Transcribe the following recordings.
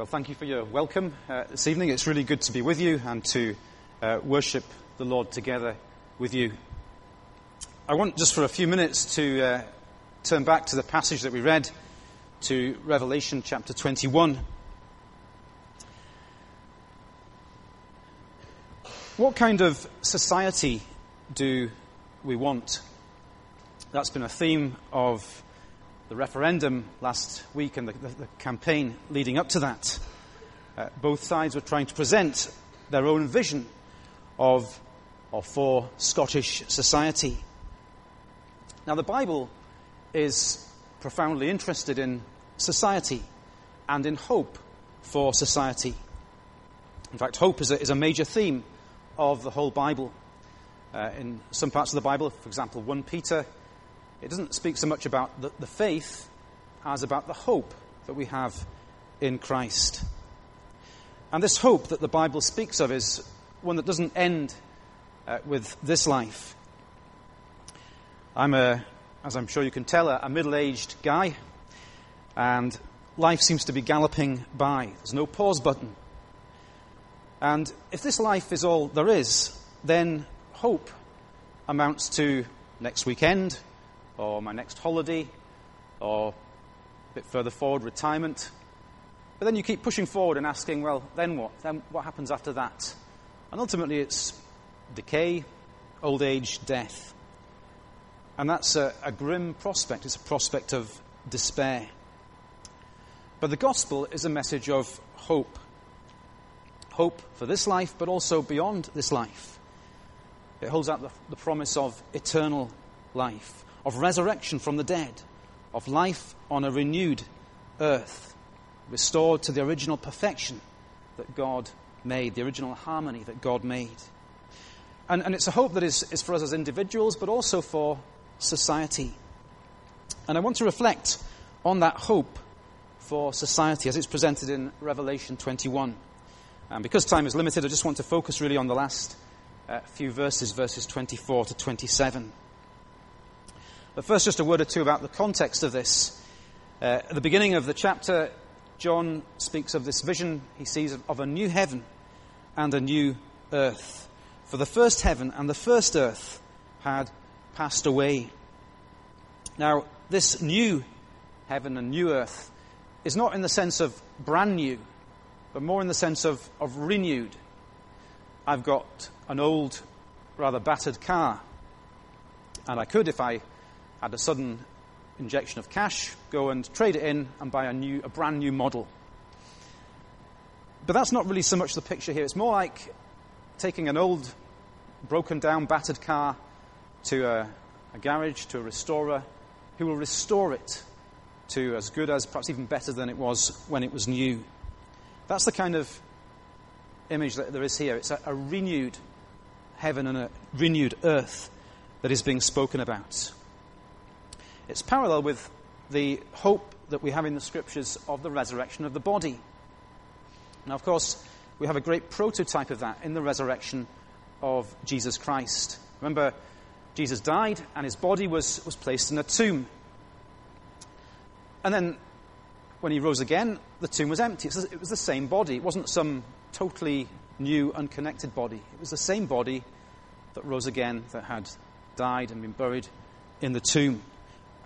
Well, thank you for your welcome uh, this evening. It's really good to be with you and to uh, worship the Lord together with you. I want just for a few minutes to uh, turn back to the passage that we read, to Revelation chapter 21. What kind of society do we want? That's been a theme of the referendum last week and the, the, the campaign leading up to that. Uh, both sides were trying to present their own vision of or for Scottish society. Now, the Bible is profoundly interested in society and in hope for society. In fact, hope is a, is a major theme of the whole Bible. Uh, in some parts of the Bible, for example, 1 Peter it doesn't speak so much about the, the faith as about the hope that we have in Christ. And this hope that the Bible speaks of is one that doesn't end uh, with this life. I'm a, as I'm sure you can tell, a, a middle aged guy, and life seems to be galloping by. There's no pause button. And if this life is all there is, then hope amounts to next weekend, or my next holiday, or a bit further forward, retirement. But then you keep pushing forward and asking, well, then what? Then what happens after that? And ultimately, it's decay, old age, death. And that's a, a grim prospect. It's a prospect of despair. But the gospel is a message of hope. Hope for this life, but also beyond this life. It holds out the, the promise of eternal life of resurrection from the dead, of life on a renewed earth, restored to the original perfection that God made, the original harmony that God made. And, and it's a hope that is, is for us as individuals, but also for society. And I want to reflect on that hope for society as it's presented in Revelation 21. And because time is limited, I just want to focus really on the last uh, few verses, verses 24 to 27. But first, just a word or two about the context of this. Uh, at the beginning of the chapter, John speaks of this vision he sees of, a new heaven and a new earth. For the first heaven and the first earth had passed away. Now, this new heaven and new earth is not in the sense of brand new, but more in the sense of, of renewed. I've got an old, rather battered car, and I could, if I had a sudden injection of cash, go and trade it in and buy a new, a brand new model. But that's not really so much the picture here. It's more like taking an old, broken down, battered car to a, a garage, to a restorer, who will restore it to as good as, perhaps even better than it was when it was new. That's the kind of image that there is here. It's a, a renewed heaven and a renewed earth that is being spoken about. It's parallel with the hope that we have in the scriptures of the resurrection of the body. Now, of course, we have a great prototype of that in the resurrection of Jesus Christ. Remember, Jesus died and his body was, was placed in a tomb. And then, when he rose again, the tomb was empty. It was the same body. It wasn't some totally new, unconnected body. It was the same body that rose again, that had died and been buried in the tomb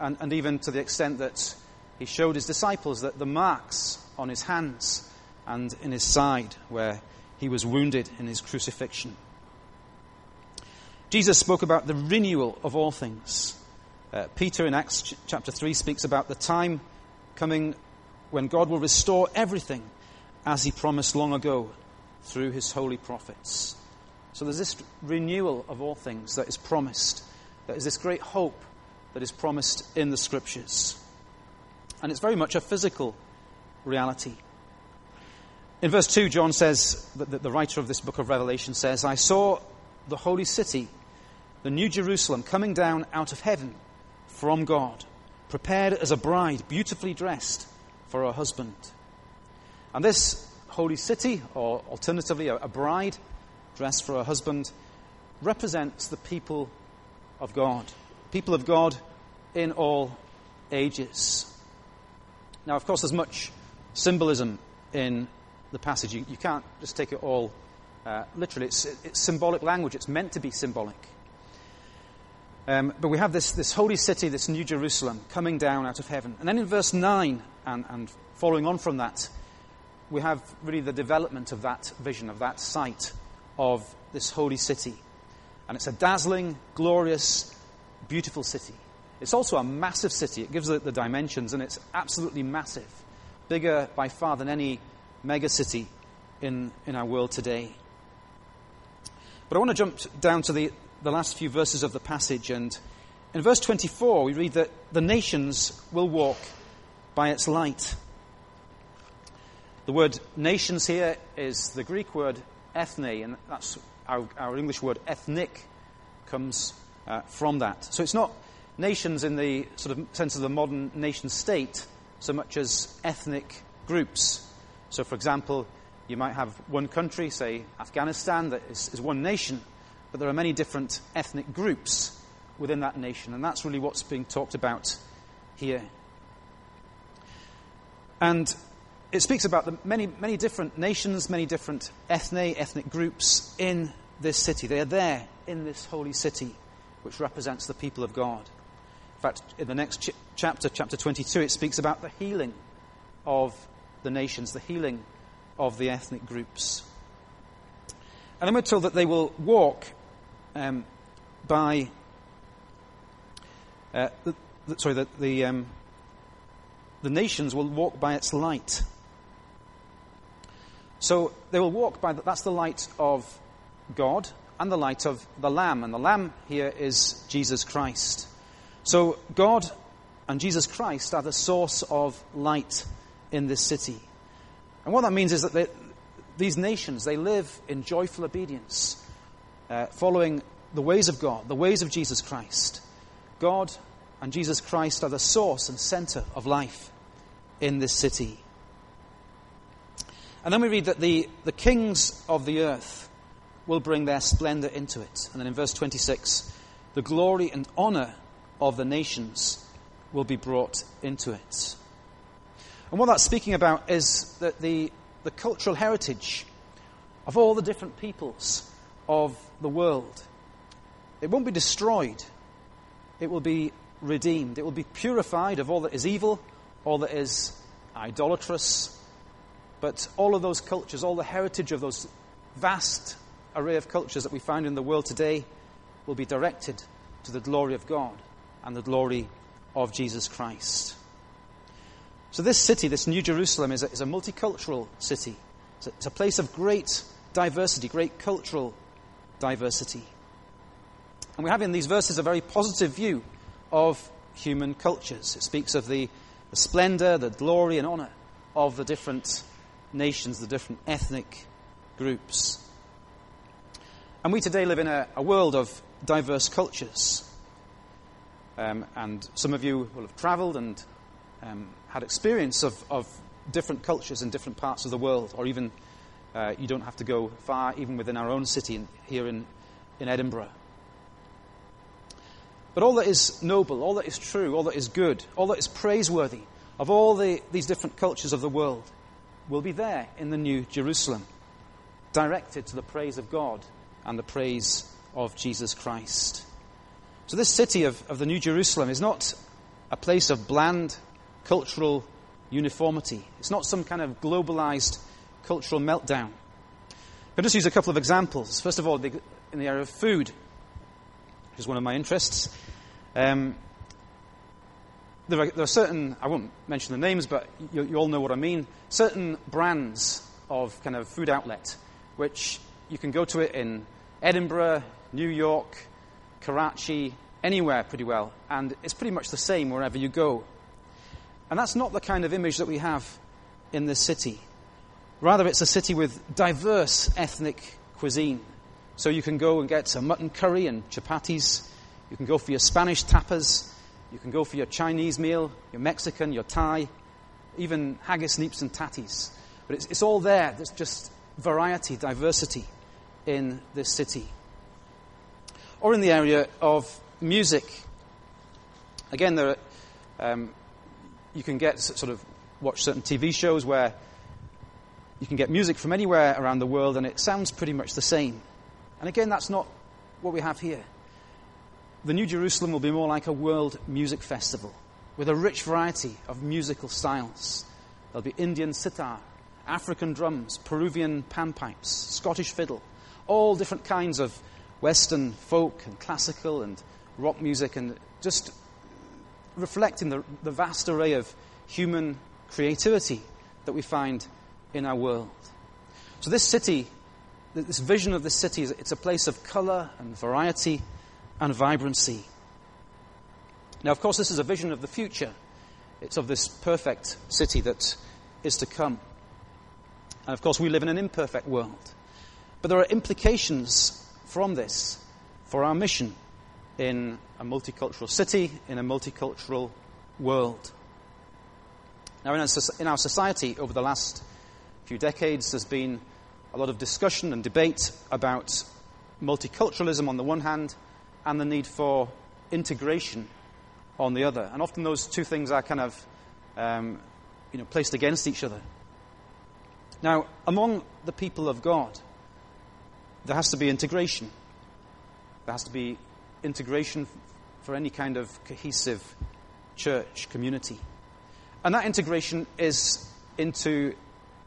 and, and even to the extent that he showed his disciples that the marks on his hands and in his side where he was wounded in his crucifixion. Jesus spoke about the renewal of all things. Uh, Peter in Acts ch- chapter 3 speaks about the time coming when God will restore everything as he promised long ago through his holy prophets. So there's this renewal of all things that is promised. There is this great hope that is promised in the scriptures. And it's very much a physical reality. In verse 2, John says, that the writer of this book of Revelation says, I saw the holy city, the new Jerusalem, coming down out of heaven from God, prepared as a bride, beautifully dressed for her husband. And this holy city, or alternatively, a bride dressed for her husband, represents the people of God people of God in all ages. Now, of course, there's much symbolism in the passage. You, you can't just take it all uh, literally. It's, it's, symbolic language, it's meant to be symbolic. Um, but we have this, this holy city, this new Jerusalem, coming down out of heaven. And then in verse 9 and, and following on from that, we have really the development of that vision, of that sight of this holy city. And it's a dazzling, glorious, beautiful city. It's also a massive city. It gives it the dimensions, and it's absolutely massive. Bigger by far than any megacity in, in our world today. But I want to jump down to the, the last few verses of the passage. And in verse 24, we read that the nations will walk by its light. The word nations here is the Greek word ethne, and that's our, our English word ethnic comes uh, from that. So it's not nations in the sort of sense of the modern nation state so much as ethnic groups. So, for example, you might have one country, say Afghanistan, that is, is one nation, but there are many different ethnic groups within that nation, and that's really what's being talked about here. And it speaks about the many, many different nations, many different ethne, ethnic groups in this city. They are there in this holy city, which represents the people of God. In fact, in the next ch- chapter, chapter 22, it speaks about the healing of the nations, the healing of the ethnic groups. And then we're told that they will walk um, by. Uh, the, sorry, the, the, um, the nations will walk by its light. So they will walk by, that's the light of God and the light of the Lamb. And the Lamb here is Jesus Christ. So God and Jesus Christ are the source of light in this city. And what that means is that they, these nations, they live in joyful obedience, uh, following the ways of God, the ways of Jesus Christ. God and Jesus Christ are the source and center of life in this city. And then we read that the, the kings of the earth will bring their splendor into it. And then in verse 26, the glory and honor of the nations will be brought into it. And what that's speaking about is that the, the cultural heritage of all the different peoples of the world, it won't be destroyed. It will be redeemed. It will be purified of all that is evil, all that is idolatrous. But all of those cultures, all the heritage of those vast array of cultures that we find in the world today, will be directed to the glory of God and the glory of Jesus Christ. So, this city, this New Jerusalem, is a, is a multicultural city. It's a, it's a place of great diversity, great cultural diversity. And we have in these verses a very positive view of human cultures. It speaks of the, the splendor, the glory, and honor of the different nations, the different ethnic groups. And we today live in a, a world of diverse cultures. Um, and some of you will have traveled and um, had experience of, of, different cultures in different parts of the world, or even uh, you don't have to go far, even within our own city in, here in, in Edinburgh. But all that is noble, all that is true, all that is good, all that is praiseworthy of all the, these different cultures of the world will be there in the New Jerusalem, directed to the praise of God and the praise of Jesus Christ. So, this city of, of the New Jerusalem is not a place of bland cultural uniformity. It's not some kind of globalized cultural meltdown. I'll just use a couple of examples. First of all, in the area of food, which is one of my interests. Um, there, are, there, are, certain, I won't mention the names, but you, you, all know what I mean, certain brands of kind of food outlet, which you can go to it in Edinburgh, New York, Karachi, anywhere pretty well, and it's pretty much the same wherever you go. And that's not the kind of image that we have in this city. Rather, it's a city with diverse ethnic cuisine. So you can go and get some mutton curry and chapatis. You can go for your Spanish tapas. You can go for your Chinese meal, your Mexican, your Thai, even haggis, neeps, and tatties. But it's, it's all there. There's just variety, diversity in this city. Or in the area of music. Again, there are, um, you can get sort of watch certain TV shows where You can get music from anywhere around the world, and it sounds pretty much the same. And again, that's not what we have here. The New Jerusalem will be more like a world music festival with a rich variety of musical styles. There'll be Indian sitar, African drums, Peruvian panpipes, Scottish fiddle, all different kinds of Western folk and classical and rock music, and just reflecting the, the vast array of human creativity that we find in our world. So, this city, this vision of this city, it's a place of color and variety and vibrancy. Now, of course, this is a vision of the future. It's of this perfect city that is to come. And of course, we live in an imperfect world. But there are implications from this for our mission in a multicultural city, in a multicultural world. Now, in our society over the last few decades, there's been a lot of discussion and debate about multiculturalism on the one hand and the need for integration on the other. And often those two things are kind of um, you know, placed against each other. Now, among the people of God, there has to be integration. There has to be integration for any kind of cohesive church community. And that integration is into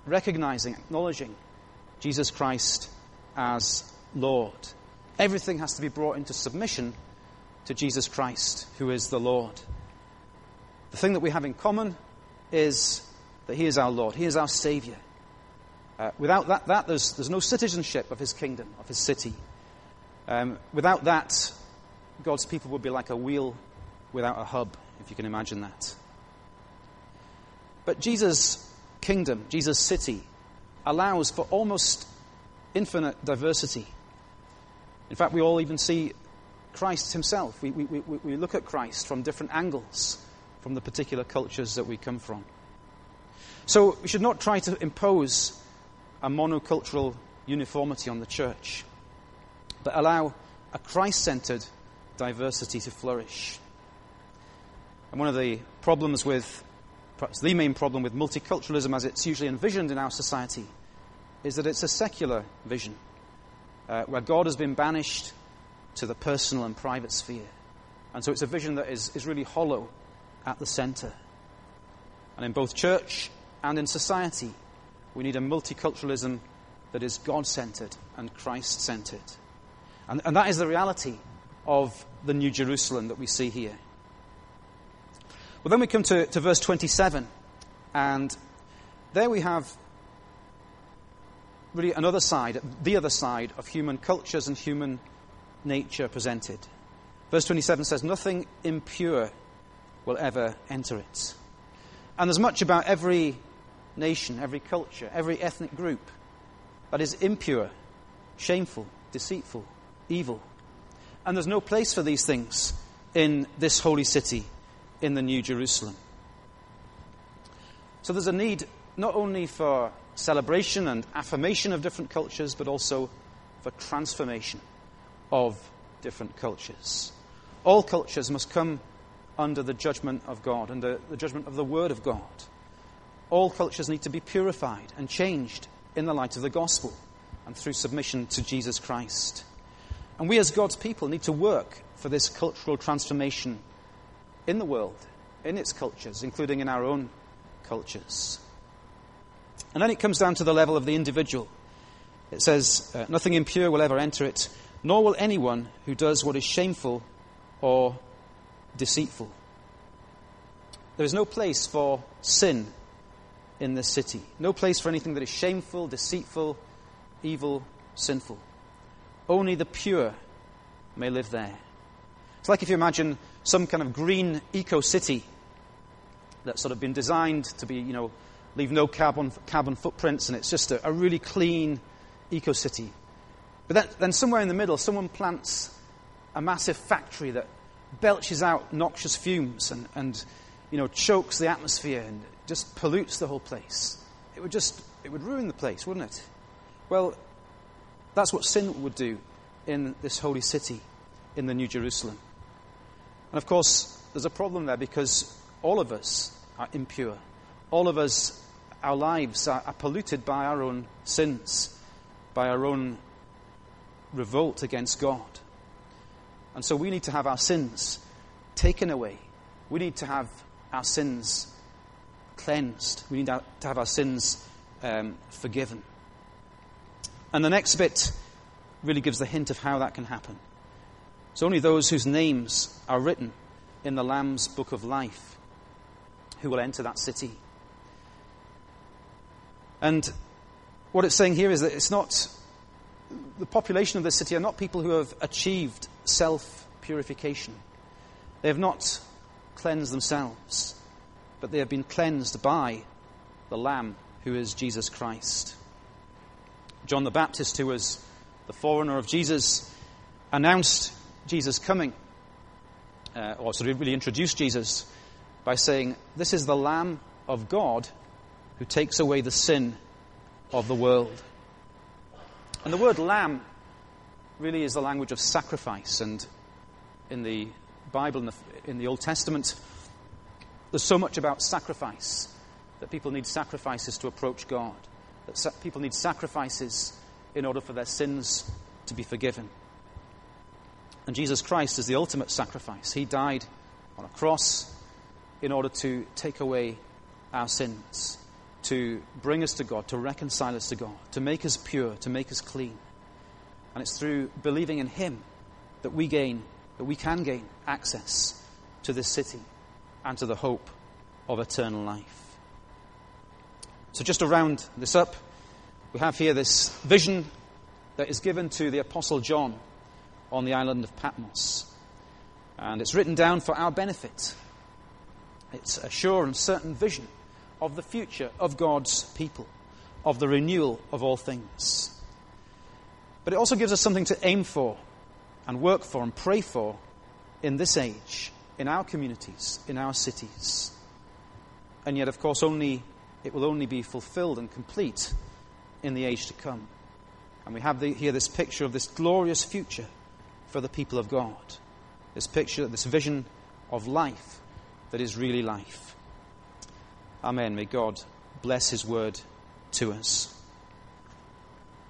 recognizing, acknowledging Jesus Christ as Lord. Everything has to be brought into submission to Jesus Christ, who is the Lord. The thing that we have in common is that He is our Lord, He is our Savior. Uh, without that, that there's, there's no citizenship of His kingdom, of His city. Um, without that, God's people would be like a wheel without a hub, if you can imagine that. But Jesus' kingdom, Jesus' city, allows for almost infinite diversity. In fact, we all even see Christ himself. We, we, we, we look at Christ from different angles from the particular cultures that we come from. So we should not try to impose a monocultural uniformity on the church, but allow a Christ centered diversity to flourish. And one of the problems with, perhaps the main problem with multiculturalism as it's usually envisioned in our society, is that it's a secular vision, uh, where God has been banished to the personal and private sphere. And so it's a vision that is, is really hollow at the center. And in both church and in society, we need a multiculturalism that is God centered and Christ centered. And, and that is the reality of the New Jerusalem that we see here. Well, then we come to, to verse 27, and there we have really another side, the other side of human cultures and human nature presented. Verse 27 says, Nothing impure will ever enter it. And there's much about every nation, every culture, every ethnic group that is impure, shameful, deceitful, evil. And there's no place for these things in this holy city, in the New Jerusalem. So there's a need not only for celebration and affirmation of different cultures, but also for transformation of different cultures. All cultures must come under the judgment of God, under the judgment of the Word of God. All cultures need to be purified and changed in the light of the gospel and through submission to Jesus Christ. And we, as God's people, need to work for this cultural transformation in the world, in its cultures, including in our own cultures. And then it comes down to the level of the individual. It says, uh, Nothing impure will ever enter it, nor will anyone who does what is shameful or deceitful. There is no place for sin in this city, no place for anything that is shameful, deceitful, evil, sinful. Only the pure may live there. It's like if you imagine some kind of green eco city that's sort of been designed to be, you know, leave no carbon, carbon footprints, and it's just a, a really clean eco city. But then, then somewhere in the middle, someone plants a massive factory that belches out noxious fumes and, and you know, chokes the atmosphere and just pollutes the whole place. It would just, it would ruin the place, wouldn't it? Well, that's what sin would do in this holy city, in the New Jerusalem. And of course, there's a problem there because all of us are impure. All of us our lives are, are polluted by our own sins, by our own revolt against God. And so we need to have our sins taken away. We need to have our sins cleansed. We need to have our sins um, forgiven. And the next bit really gives the hint of how that can happen. It's only those whose names are written in the Lamb's book of life who will enter that city. And what it's saying here is that it's not, the population of this city are not people who have achieved self purification. They have not cleansed themselves, but they have been cleansed by the Lamb who is Jesus Christ. John the Baptist, who was the forerunner of Jesus, announced Jesus' coming, uh, or sort of really introduced Jesus by saying, This is the Lamb of God who takes away the sin of the world. And the word lamb really is the language of sacrifice. And in the Bible, in the, in the Old Testament, there's so much about sacrifice that people need sacrifices to approach God, that sa- people need sacrifices in order for their sins to be forgiven. And Jesus Christ is the ultimate sacrifice. He died on a cross in order to take away our sins to bring us to God, to reconcile us to God, to make us pure, to make us clean. And it's through believing in Him that we gain, that we can gain access to this city and to the hope of eternal life. So, just to round this up, we have here this vision that is given to the Apostle John on the island of Patmos. And it's written down for our benefit. It's a sure and certain vision of the future of God's people, of the renewal of all things. But it also gives us something to aim for and work for and pray for in this age, in our communities, in our cities. And yet, of course, only it will only be fulfilled and complete in the age to come. And we have the, here this picture of this glorious future for the people of God. This picture, this vision of life that is really life. Amen. May God bless His word to us.